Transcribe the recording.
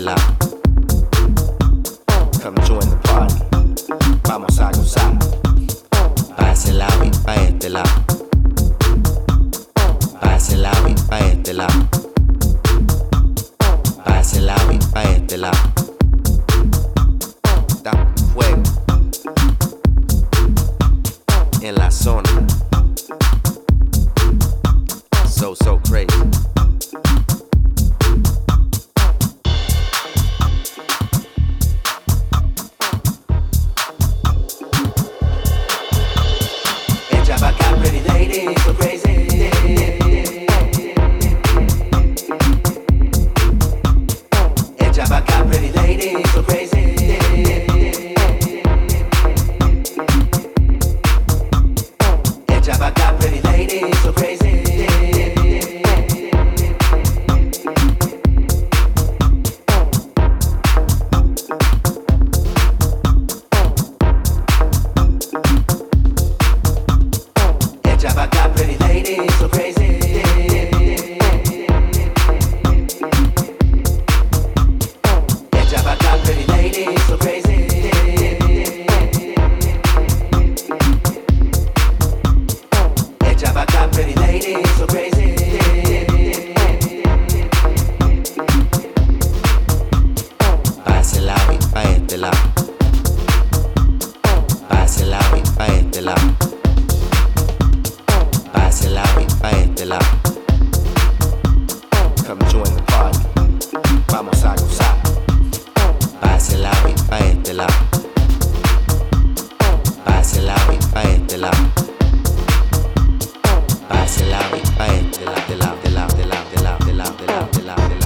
lado. Come join the party. Vamos a gozar. Pa' ese lado y pa' este lado. Pa' ese lado y pa' este lado. Pa' ese lado y pa' este lado. Fuego en la zona. So, so crazy. I got pretty ladies so crazy. Come join the party. Vamos a gozar. Pa' de la, de la, de la, de la, de la. de de.